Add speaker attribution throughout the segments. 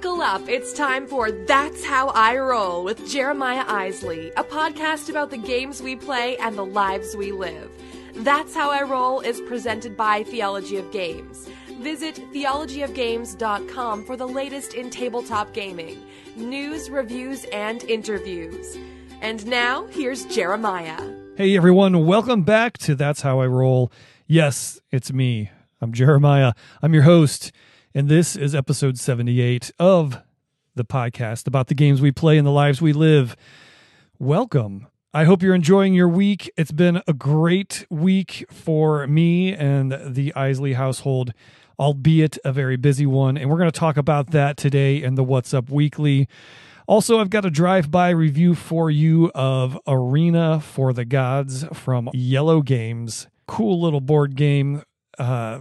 Speaker 1: Buckle up. It's time for That's How I Roll with Jeremiah Isley, a podcast about the games we play and the lives we live. That's How I Roll is presented by Theology of Games. Visit theologyofgames.com for the latest in tabletop gaming, news, reviews, and interviews. And now, here's Jeremiah.
Speaker 2: Hey everyone, welcome back to That's How I Roll. Yes, it's me. I'm Jeremiah. I'm your host, and this is episode 78 of the podcast about the games we play and the lives we live. Welcome. I hope you're enjoying your week. It's been a great week for me and the Isley household, albeit a very busy one. And we're going to talk about that today in the What's Up Weekly. Also, I've got a drive by review for you of Arena for the Gods from Yellow Games. Cool little board game uh,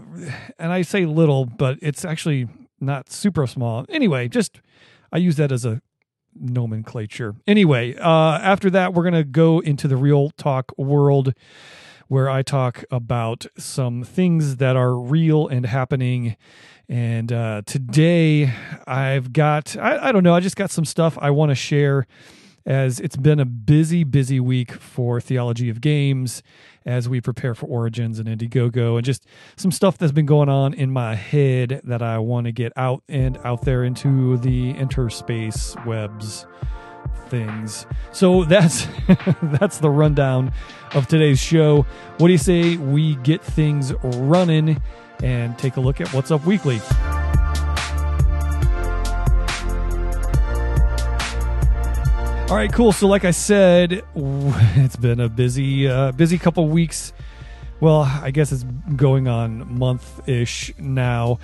Speaker 2: and I say little, but it's actually not super small. Anyway, just I use that as a nomenclature. Anyway, uh, after that, we're gonna go into the real talk world where I talk about some things that are real and happening. And uh, today I've got, I, I don't know, I just got some stuff I want to share as it's been a busy, busy week for Theology of Games as we prepare for Origins and Indiegogo and just some stuff that's been going on in my head that I want to get out and out there into the interspace webs things. So that's that's the rundown of today's show. What do you say we get things running and take a look at what's up weekly? All right, cool. So, like I said, it's been a busy, uh, busy couple weeks. Well, I guess it's going on month ish now.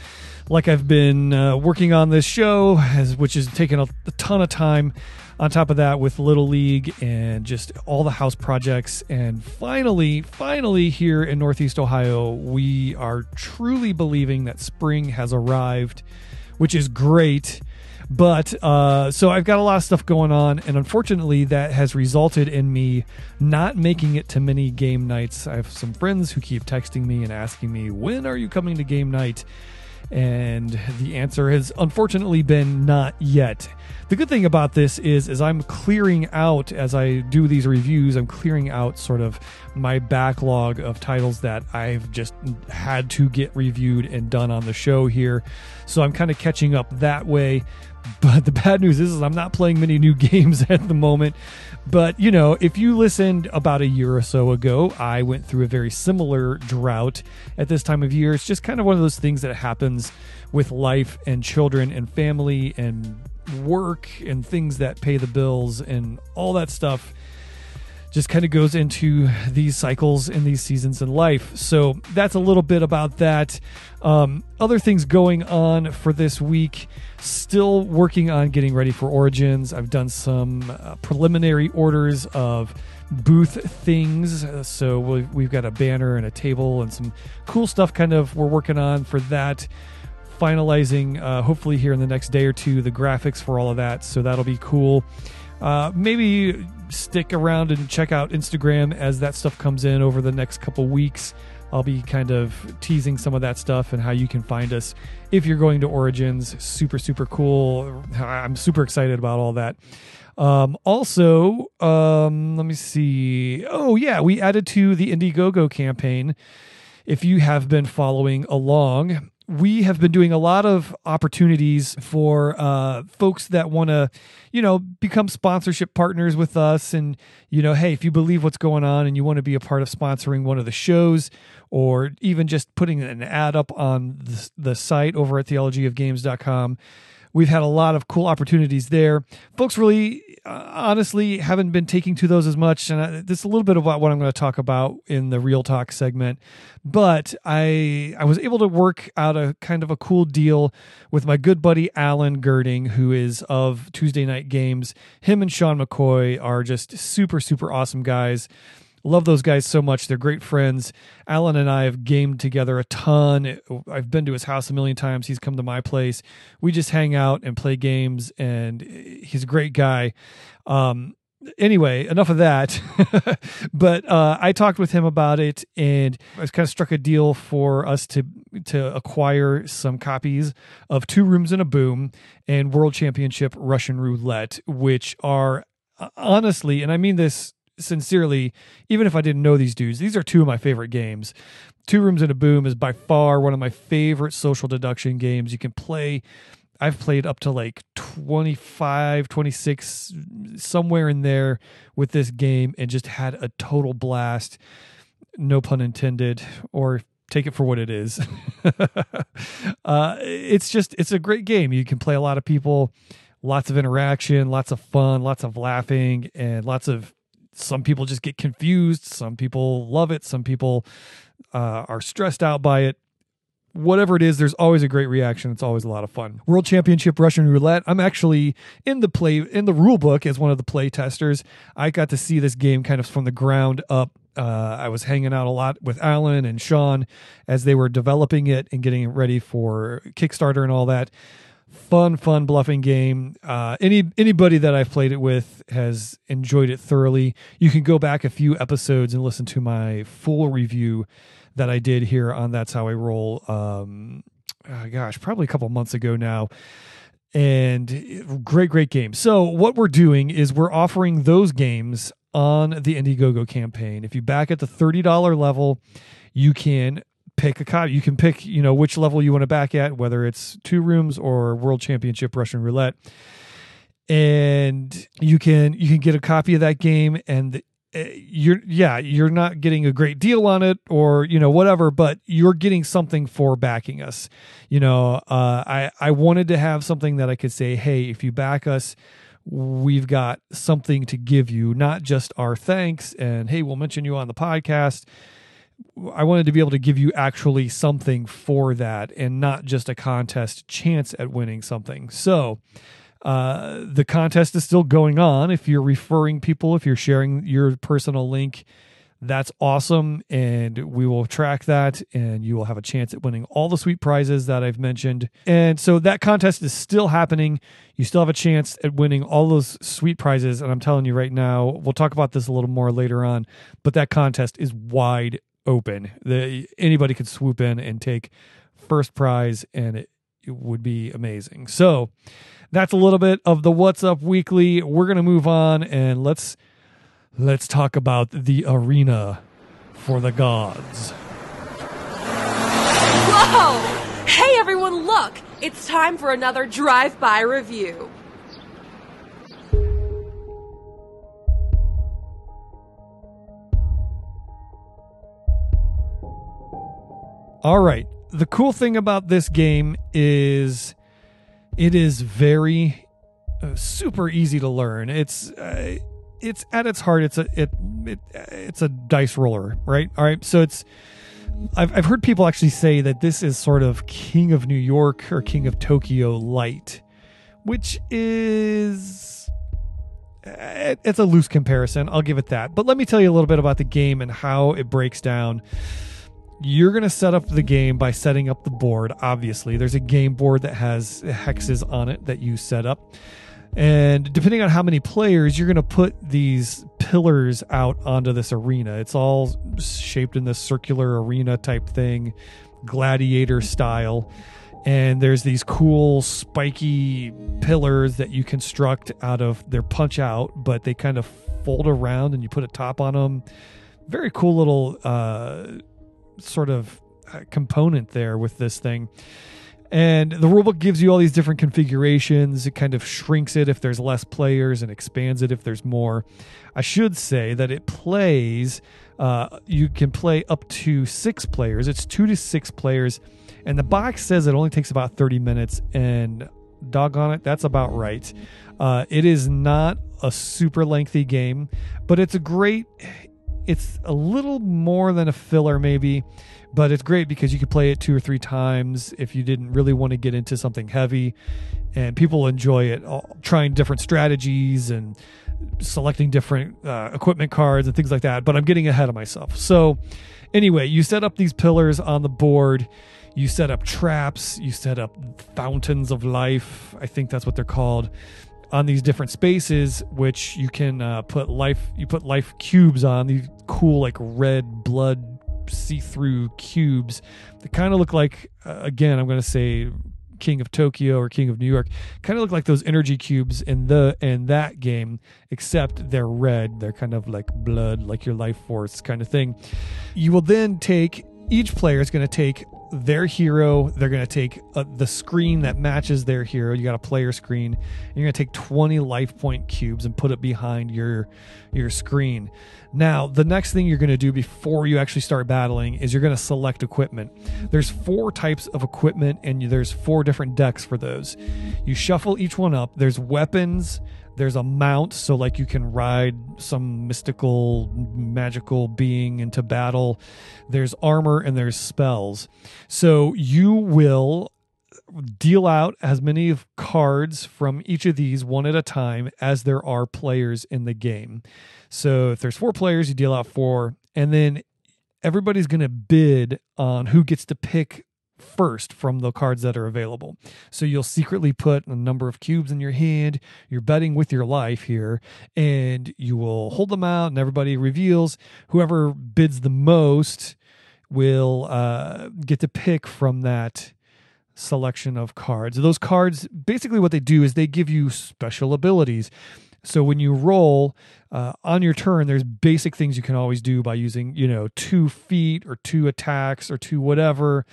Speaker 2: Like I've been uh, working on this show, as, which has taken a, a ton of time. On top of that, with Little League and just all the house projects, and finally, finally, here in Northeast Ohio, we are truly believing that spring has arrived, which is great. But uh, so I've got a lot of stuff going on, and unfortunately, that has resulted in me not making it to many game nights. I have some friends who keep texting me and asking me, When are you coming to game night? And the answer has unfortunately been not yet. The good thing about this is is I'm clearing out as I do these reviews, I'm clearing out sort of my backlog of titles that I've just had to get reviewed and done on the show here. So I'm kind of catching up that way. But the bad news is, is I'm not playing many new games at the moment. But, you know, if you listened about a year or so ago, I went through a very similar drought at this time of year. It's just kind of one of those things that happens with life and children and family and work and things that pay the bills and all that stuff just kind of goes into these cycles and these seasons in life. So that's a little bit about that. Um, other things going on for this week. Still working on getting ready for Origins. I've done some uh, preliminary orders of booth things. Uh, so we've, we've got a banner and a table and some cool stuff kind of we're working on for that finalizing uh, hopefully here in the next day or two the graphics for all of that so that'll be cool uh, maybe stick around and check out Instagram as that stuff comes in over the next couple weeks. I'll be kind of teasing some of that stuff and how you can find us if you're going to Origins. Super, super cool. I'm super excited about all that. Um, also, um, let me see. Oh, yeah, we added to the Indiegogo campaign. If you have been following along, we have been doing a lot of opportunities for uh, folks that want to, you know, become sponsorship partners with us. And, you know, hey, if you believe what's going on and you want to be a part of sponsoring one of the shows or even just putting an ad up on the, the site over at theologyofgames.com, We've had a lot of cool opportunities there. Folks really, uh, honestly, haven't been taking to those as much. And I, this is a little bit about what I'm going to talk about in the Real Talk segment. But I, I was able to work out a kind of a cool deal with my good buddy Alan Gerding, who is of Tuesday Knight Games. Him and Sean McCoy are just super, super awesome guys. Love those guys so much. They're great friends. Alan and I have gamed together a ton. I've been to his house a million times. He's come to my place. We just hang out and play games, and he's a great guy. Um, anyway, enough of that. but uh, I talked with him about it, and I kind of struck a deal for us to to acquire some copies of Two Rooms and a Boom and World Championship Russian Roulette, which are uh, honestly, and I mean this sincerely, even if I didn't know these dudes, these are two of my favorite games. Two Rooms and a Boom is by far one of my favorite social deduction games. You can play I've played up to like 25, 26, somewhere in there with this game and just had a total blast. No pun intended, or take it for what it is. uh, it's just, it's a great game. You can play a lot of people, lots of interaction, lots of fun, lots of laughing, and lots of, some people just get confused. Some people love it. Some people uh, are stressed out by it whatever it is, there's always a great reaction. It's always a lot of fun. World Championship Russian Roulette. I'm actually in the play in the rule book as one of the play testers. I got to see this game kind of from the ground up. Uh, I was hanging out a lot with Alan and Sean as they were developing it and getting it ready for Kickstarter and all that. Fun, fun bluffing game. Uh, any anybody that I've played it with has enjoyed it thoroughly. You can go back a few episodes and listen to my full review that I did here on That's How I Roll. Um, oh gosh, probably a couple months ago now. And great, great game. So, what we're doing is we're offering those games on the Indiegogo campaign. If you back at the $30 level, you can pick a copy. You can pick, you know, which level you want to back at, whether it's two rooms or World Championship Russian Roulette. And you can you can get a copy of that game and uh, you're yeah you're not getting a great deal on it or you know whatever but you're getting something for backing us you know uh, i i wanted to have something that i could say hey if you back us we've got something to give you not just our thanks and hey we'll mention you on the podcast i wanted to be able to give you actually something for that and not just a contest chance at winning something so uh, the contest is still going on. If you're referring people, if you're sharing your personal link, that's awesome. And we will track that and you will have a chance at winning all the sweet prizes that I've mentioned. And so that contest is still happening. You still have a chance at winning all those sweet prizes. And I'm telling you right now, we'll talk about this a little more later on, but that contest is wide open. The, anybody could swoop in and take first prize and it, it would be amazing. So, that's a little bit of the What's Up Weekly. We're gonna move on and let's let's talk about the arena for the gods.
Speaker 1: Whoa! Hey everyone, look! It's time for another drive-by review.
Speaker 2: All right. The cool thing about this game is it is very uh, super easy to learn. It's uh, it's at its heart it's a it, it it's a dice roller, right? All right. So it's I've I've heard people actually say that this is sort of King of New York or King of Tokyo light, which is uh, it's a loose comparison. I'll give it that. But let me tell you a little bit about the game and how it breaks down you're going to set up the game by setting up the board. Obviously, there's a game board that has hexes on it that you set up. And depending on how many players, you're going to put these pillars out onto this arena. It's all shaped in this circular arena type thing, gladiator style. And there's these cool spiky pillars that you construct out of their punch out, but they kind of fold around and you put a top on them. Very cool little uh, sort of uh, component there with this thing. And the rulebook gives you all these different configurations. It kind of shrinks it if there's less players and expands it if there's more. I should say that it plays, uh, you can play up to six players. It's two to six players. And the box says it only takes about 30 minutes. And doggone it, that's about right. Uh, it is not a super lengthy game, but it's a great it's a little more than a filler, maybe, but it's great because you can play it two or three times if you didn't really want to get into something heavy. And people enjoy it, trying different strategies and selecting different uh, equipment cards and things like that. But I'm getting ahead of myself. So, anyway, you set up these pillars on the board. You set up traps. You set up fountains of life. I think that's what they're called on these different spaces, which you can uh, put life. You put life cubes on these cool like red blood see-through cubes. They kind of look like uh, again. I'm going to say King of Tokyo or King of New York kind of look like those energy cubes in the in that game, except they're red. They're kind of like blood, like your life force kind of thing. You will then take each player is going to take their hero. They're going to take uh, the screen that matches their hero. You got a player screen. And you're going to take 20 life point cubes and put it behind your your screen. Now, the next thing you're going to do before you actually start battling is you're going to select equipment. There's four types of equipment and there's four different decks for those. You shuffle each one up. There's weapons, there's a mount so like you can ride some mystical magical being into battle. There's armor and there's spells. So you will deal out as many cards from each of these one at a time as there are players in the game. So if there's four players you deal out four and then everybody's going to bid on who gets to pick first from the cards that are available. So you'll secretly put a number of cubes in your hand. You're betting with your life here, and you will hold them out, and everybody reveals whoever bids the most will uh, get to pick from that selection of cards. Those cards, basically, what they do is they give you special abilities. So when you roll uh, on your turn, there's basic things you can always do by using, you know, two feet or two attacks or two whatever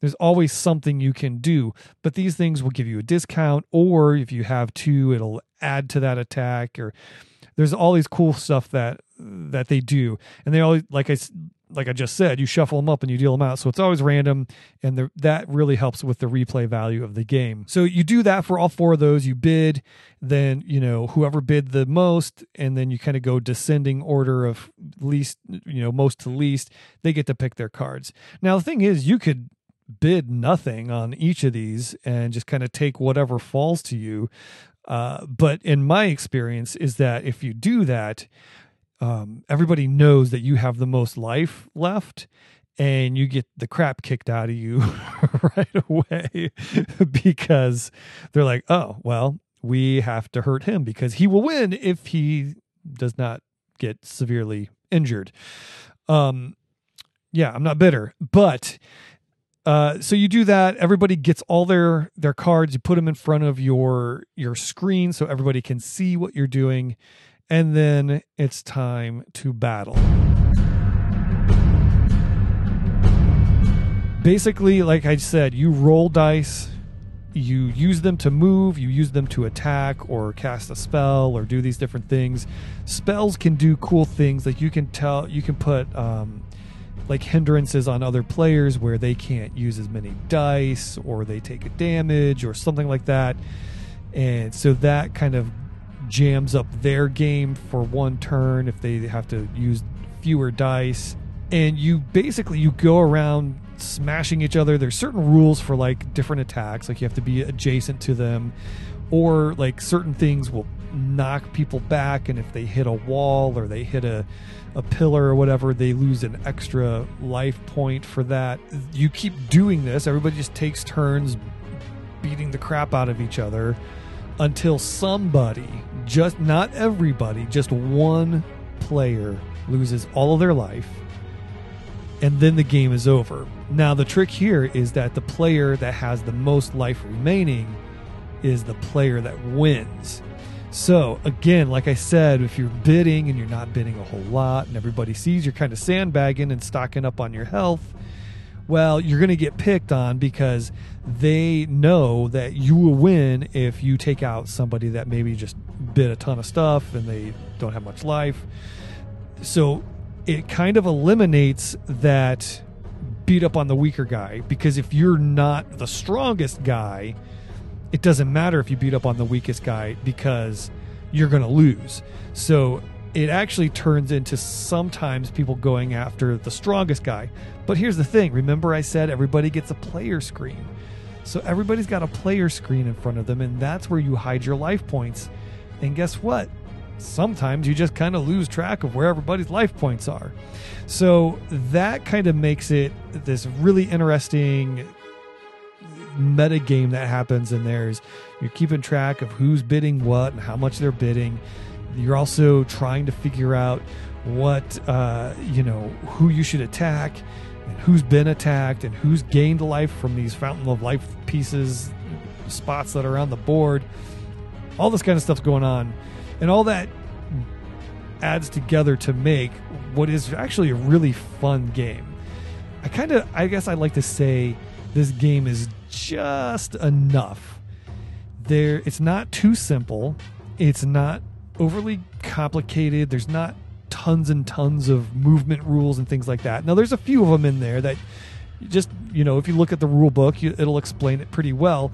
Speaker 2: there's always something you can do, but these things will give you a discount, or if you have two, it'll add to that attack. Or there's all these cool stuff that that they do, and they always like I like I just said, you shuffle them up and you deal them out. So it's always random, and the, that really helps with the replay value of the game. So you do that for all four of those. You bid, then you know whoever bid the most, and then you kind of go descending order of least, you know, most to least. They get to pick their cards. Now the thing is, you could bid nothing on each of these and just kind of take whatever falls to you. Uh, but in my experience, is that if you do that, um, everybody knows that you have the most life left and you get the crap kicked out of you right away because they're like, oh, well, we have to hurt him because he will win if he does not get severely injured. Um, yeah, I'm not bitter, but uh, so you do that. Everybody gets all their their cards. You put them in front of your your screen so everybody can see what you're doing, and then it's time to battle. Basically, like I said, you roll dice. You use them to move, you use them to attack or cast a spell or do these different things. Spells can do cool things like you can tell you can put um, like hindrances on other players where they can't use as many dice or they take a damage or something like that. And so that kind of jams up their game for one turn if they have to use fewer dice. And you basically you go around smashing each other. There's certain rules for like different attacks, like you have to be adjacent to them or like certain things will knock people back and if they hit a wall or they hit a a pillar or whatever, they lose an extra life point for that. You keep doing this, everybody just takes turns beating the crap out of each other until somebody, just not everybody, just one player loses all of their life and then the game is over. Now, the trick here is that the player that has the most life remaining is the player that wins. So, again, like I said, if you're bidding and you're not bidding a whole lot and everybody sees you're kind of sandbagging and stocking up on your health, well, you're going to get picked on because they know that you will win if you take out somebody that maybe just bid a ton of stuff and they don't have much life. So, it kind of eliminates that beat up on the weaker guy because if you're not the strongest guy, it doesn't matter if you beat up on the weakest guy because you're going to lose. So it actually turns into sometimes people going after the strongest guy. But here's the thing remember, I said everybody gets a player screen. So everybody's got a player screen in front of them, and that's where you hide your life points. And guess what? Sometimes you just kind of lose track of where everybody's life points are. So that kind of makes it this really interesting meta game that happens in there is you're keeping track of who's bidding what and how much they're bidding. You're also trying to figure out what uh, you know who you should attack and who's been attacked and who's gained life from these fountain of life pieces spots that are on the board. All this kind of stuff's going on. And all that adds together to make what is actually a really fun game. I kind of i guess i like to say this game is just enough there it's not too simple it's not overly complicated there's not tons and tons of movement rules and things like that. Now, there's a few of them in there that just, you know, if you look at the rule book, you, it'll explain it pretty well.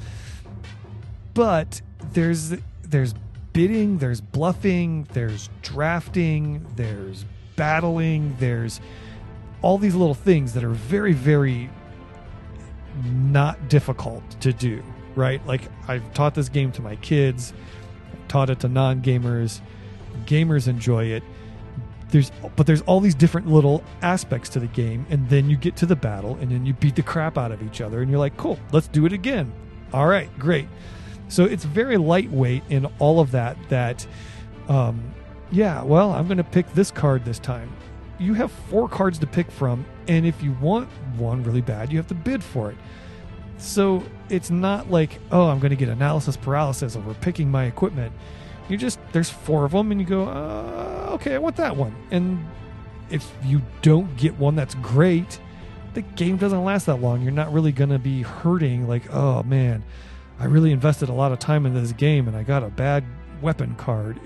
Speaker 2: But there's there's bidding, there's bluffing, there's drafting, there's battling, there's all these little things that are very very not difficult to do, right? Like I've taught this game to my kids, taught it to non-gamers. Gamers enjoy it there's but there's all these different little aspects to the game and then you get to the battle and then you beat the crap out of each other and you're like cool let's do it again all right great so it's very lightweight in all of that that um yeah well i'm going to pick this card this time you have four cards to pick from and if you want one really bad you have to bid for it. So it's not like oh i'm going to get analysis paralysis over picking my equipment. You just there's four of them and you go uh, okay i want that one. And if you don't get one that's great the game doesn't last that long. You're not really going to be hurting like oh man i really invested a lot of time in this game and i got a bad weapon card.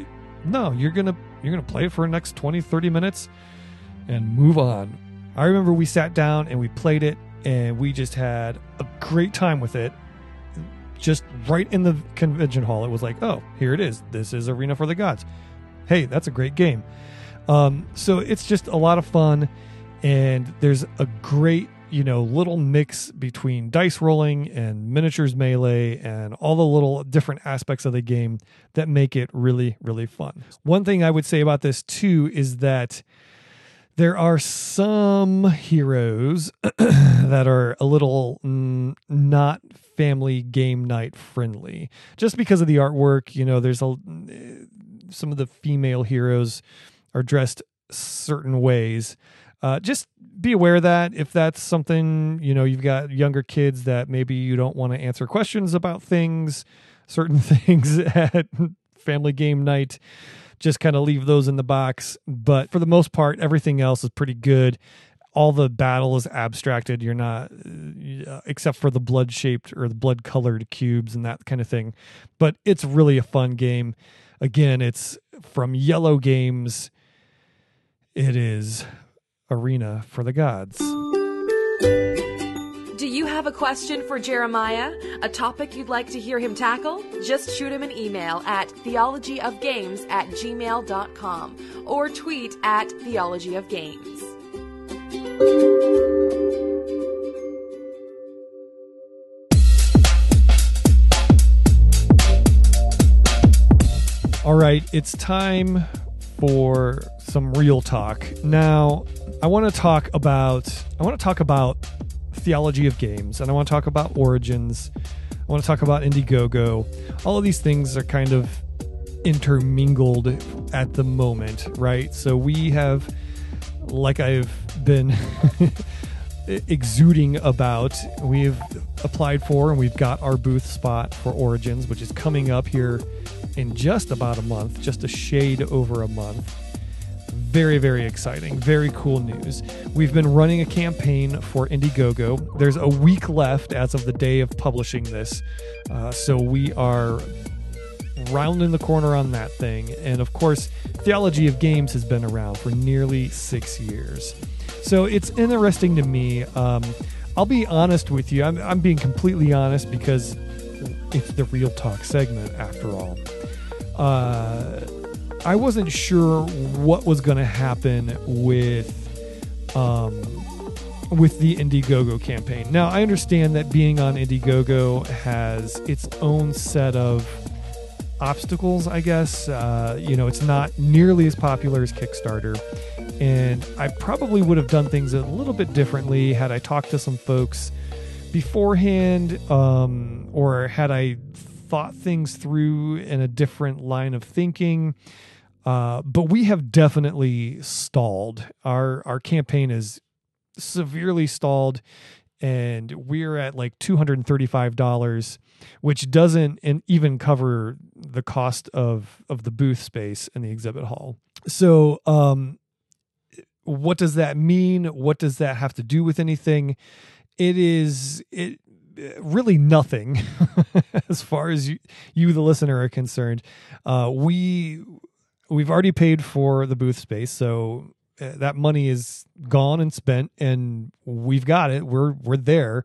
Speaker 2: No you're going to you're going to play it for the next 20 30 minutes and move on i remember we sat down and we played it and we just had a great time with it just right in the convention hall. It was like, oh, here it is. This is Arena for the Gods. Hey, that's a great game. Um, so it's just a lot of fun, and there's a great, you know, little mix between dice rolling and miniatures melee and all the little different aspects of the game that make it really, really fun. One thing I would say about this too is that there are some heroes that are a little mm, not family game night friendly. Just because of the artwork you know there's a some of the female heroes are dressed certain ways. Uh, just be aware of that. If that's something you know you've got younger kids that maybe you don't want to answer questions about things certain things at family game night just kind of leave those in the box but for the most part everything else is pretty good all the battle is abstracted. You're not, uh, except for the blood shaped or the blood colored cubes and that kind of thing. But it's really a fun game. Again, it's from Yellow Games. It is Arena for the Gods.
Speaker 1: Do you have a question for Jeremiah? A topic you'd like to hear him tackle? Just shoot him an email at theologyofgames at gmail.com or tweet at theologyofgames.
Speaker 2: All right, it's time for some real talk. Now, I want to talk about I want to talk about theology of games and I want to talk about origins. I want to talk about Indiegogo. All of these things are kind of intermingled at the moment, right? So we have like I've been exuding about, we've applied for and we've got our booth spot for Origins, which is coming up here in just about a month, just a shade over a month. Very, very exciting. Very cool news. We've been running a campaign for Indiegogo. There's a week left as of the day of publishing this. Uh, so we are rounding the corner on that thing. And of course, Theology of Games has been around for nearly six years. So it's interesting to me. Um, I'll be honest with you. I'm, I'm being completely honest because it's the real talk segment after all. Uh, I wasn't sure what was going to happen with um, with the Indiegogo campaign. Now, I understand that being on Indiegogo has its own set of obstacles, I guess. Uh, you know, it's not nearly as popular as Kickstarter. And I probably would have done things a little bit differently had I talked to some folks beforehand, um, or had I thought things through in a different line of thinking. Uh, but we have definitely stalled. Our our campaign is severely stalled, and we're at like two hundred and thirty five dollars, which doesn't even cover the cost of of the booth space in the exhibit hall. So, um, what does that mean? What does that have to do with anything? It is it really nothing as far as you, you the listener are concerned. Uh, we we've already paid for the booth space, so uh, that money is gone and spent, and we've got it. We're we're there.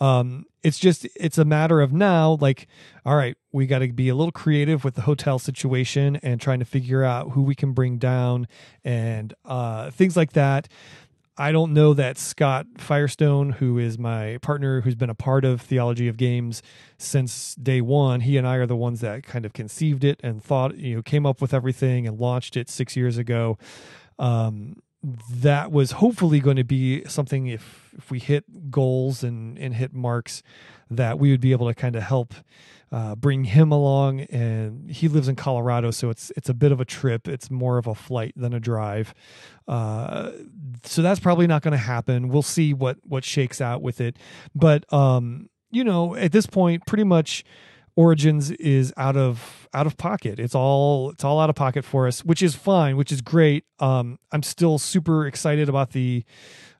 Speaker 2: Um, it's just it's a matter of now, like, all right, we got to be a little creative with the hotel situation and trying to figure out who we can bring down and uh, things like that. I don't know that Scott Firestone, who is my partner, who's been a part of Theology of Games since day one, he and I are the ones that kind of conceived it and thought, you know, came up with everything and launched it six years ago. Um, that was hopefully going to be something if if we hit goals and and hit marks that we would be able to kind of help uh, bring him along. And he lives in Colorado so it's it's a bit of a trip. It's more of a flight than a drive. Uh, so that's probably not going to happen. We'll see what what shakes out with it. But um you know at this point pretty much Origins is out of out of pocket. It's all it's all out of pocket for us, which is fine, which is great. Um, I'm still super excited about the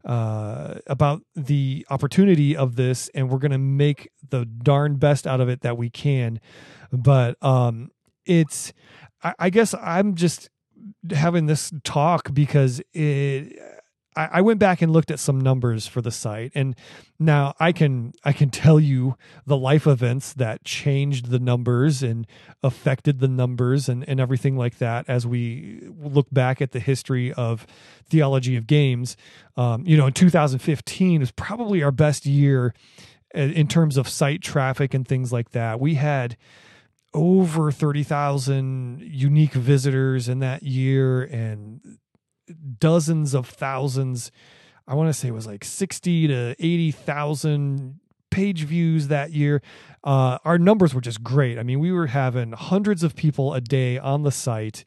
Speaker 2: uh, about the opportunity of this, and we're gonna make the darn best out of it that we can. But um, it's I, I guess I'm just having this talk because it I, I went back and looked at some numbers for the site, and now I can I can tell you the life events that changed the numbers and affected the numbers and, and everything like that as we look back at the history of theology of games. Um, you know, in 2015 is probably our best year in terms of site traffic and things like that. We had over 30,000 unique visitors in that year and dozens of thousands. I want to say it was like 60 to 80,000 page views that year. Uh, our numbers were just great. I mean, we were having hundreds of people a day on the site.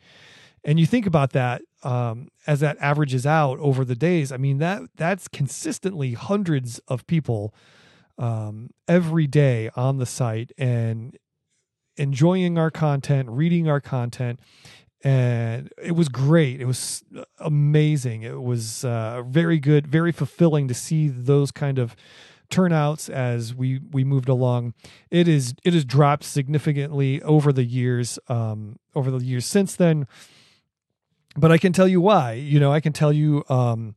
Speaker 2: And you think about that um, as that averages out over the days. I mean that that's consistently hundreds of people um, every day on the site and enjoying our content, reading our content, and it was great. It was amazing. It was uh, very good, very fulfilling to see those kind of turnouts as we we moved along. It is it has dropped significantly over the years, um, over the years since then. But I can tell you why. You know, I can tell you. Um,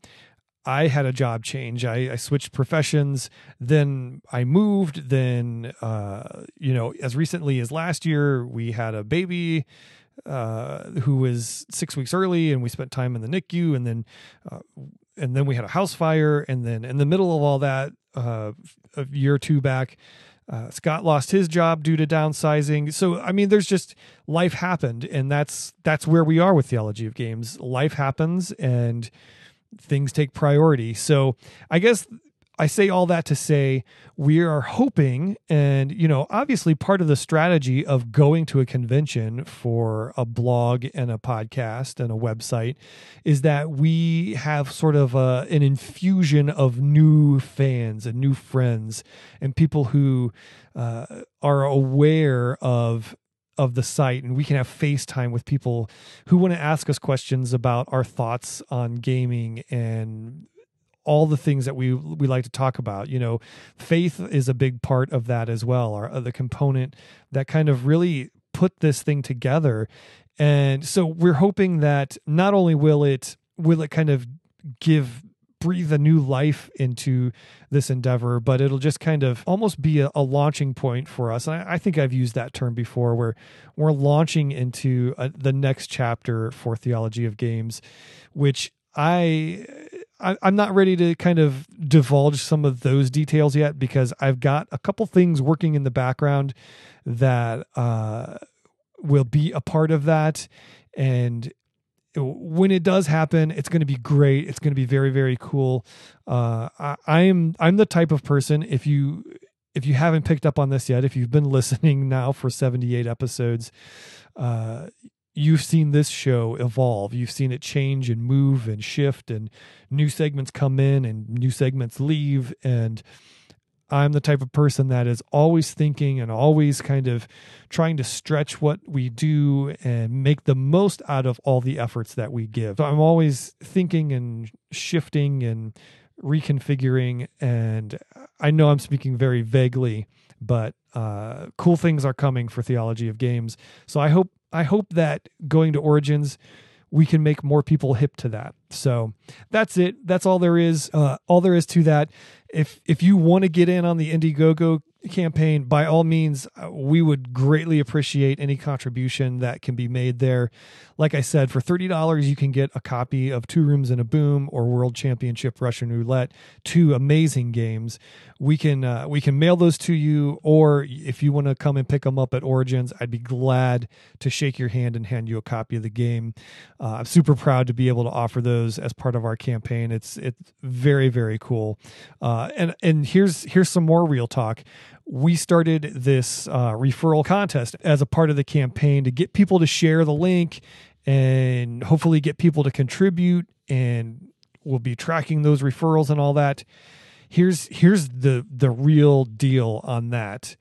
Speaker 2: I had a job change. I, I, switched professions. Then I moved. Then, uh, you know, as recently as last year, we had a baby uh, who was six weeks early, and we spent time in the NICU, and then uh, and then we had a house fire, and then in the middle of all that, uh, a year or two back, uh, Scott lost his job due to downsizing. So I mean, there's just life happened, and that's that's where we are with theology of games. Life happens, and things take priority. So I guess I say all that to say we are hoping, and you know, obviously part of the strategy of going to a convention for a blog and a podcast and a website is that we have sort of a, an infusion of new fans and new friends and people who uh, are aware of of the site and we can have FaceTime with people who want to ask us questions about our thoughts on gaming and all the things that we we like to talk about. You know, faith is a big part of that as well, or uh, the component that kind of really put this thing together. And so we're hoping that not only will it will it kind of give breathe a new life into this endeavor, but it'll just kind of almost be a, a launching point for us. And I, I, think I've used that term before, where we're launching into a, the next chapter for theology of games, which I I, am not ready to kind of divulge some of those details yet because I've got a couple things working in the background that uh, will be a part of that, and when it does happen, it's going to be great. It's going to be very, very cool. Uh, I, I am I'm the type of person if you if you haven't picked up on this yet, if you've been listening now for 78 episodes, uh, you've seen this show evolve. You've seen it change and move and shift, and new segments come in and new segments leave. And I'm the type of person that is always thinking and always kind of trying to stretch what we do and make the most out of all the efforts that we give. So I'm always thinking and shifting and reconfiguring. And I know I'm speaking very vaguely, but uh, cool things are coming for Theology of Games. So I hope I hope that going to Origins we can make more people hip to that. So that's it. That's all there is. Uh, all there is to that. If if you want to get in on the Indiegogo campaign, by all means, uh, we would greatly appreciate any contribution that can be made there. Like I said, for $30, you can get a copy of Two Rooms and a Boom or World Championship Russian Roulette, two amazing games. We can uh, we can mail those to you, or if you want to come and pick them up at Origins, I'd be glad to shake your hand and hand you a copy of the game. Uh, I'm super proud to be able to offer those as part of our campaign. It's it's very very cool. Uh, and and here's here's some more real talk we started this uh, referral contest as a part of the campaign to get people to share the link and hopefully get people to contribute and we'll be tracking those referrals and all that here's here's the the real deal on that.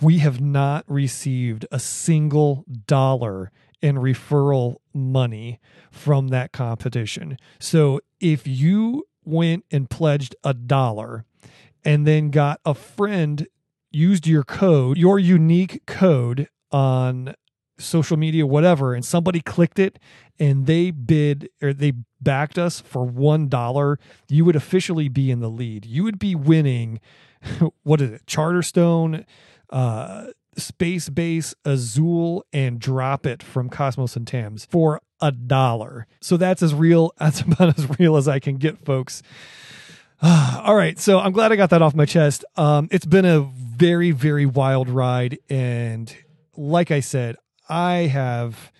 Speaker 2: We have not received a single dollar in referral money from that competition. So if you went and pledged a dollar and then got a friend used your code, your unique code on social media, whatever, and somebody clicked it and they bid or they backed us for one dollar, you would officially be in the lead. You would be winning. What is it? Charterstone, uh, Space Base, Azul, and Drop It from Kosmos and Thames for a dollar. So that's as real. That's about as real as I can get, folks. All right, so I'm glad I got that off my chest. Um, it's been a very, very wild ride. And like I said, I have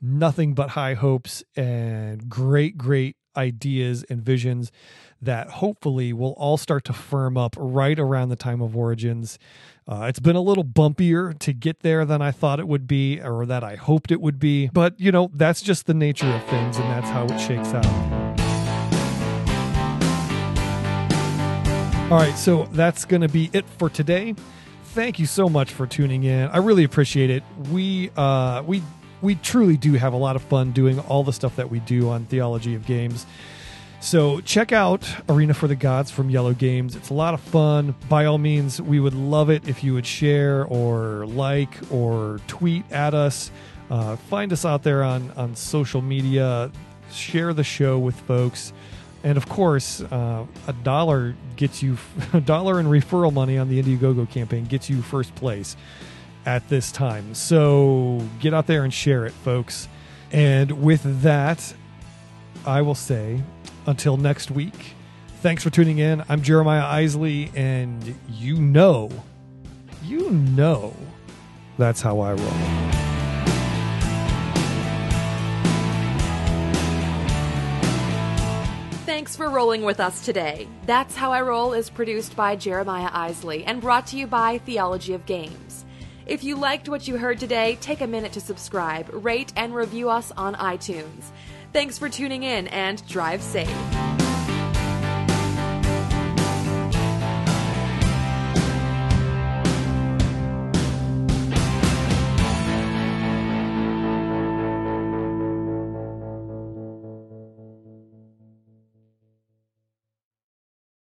Speaker 2: nothing but high hopes and great, great ideas and visions that hopefully will all start to firm up right around the time of origins. Uh, it's been a little bumpier to get there than I thought it would be or that I hoped it would be. But, you know, that's just the nature of things and that's how it shakes out. All right, so that's going to be it for today. Thank you so much for tuning in. I really appreciate it. We uh, we we truly do have a lot of fun doing all the stuff that we do on Theology of Games. So check out Arena for the Gods from Yellow Games. It's a lot of fun. By all means, we would love it if you would share or like or tweet at us. Uh, find us out there on on social media. Share the show with folks. And of course, uh, a dollar gets you a dollar in referral money on the Indiegogo campaign gets you first place at this time. So get out there and share it, folks. And with that, I will say until next week. Thanks for tuning in. I'm Jeremiah Isley, and you know, you know, that's how I roll.
Speaker 1: Thanks for rolling with us today. That's How I Roll is produced by Jeremiah Isley and brought to you by Theology of Games. If you liked what you heard today, take a minute to subscribe, rate, and review us on iTunes. Thanks for tuning in and drive safe.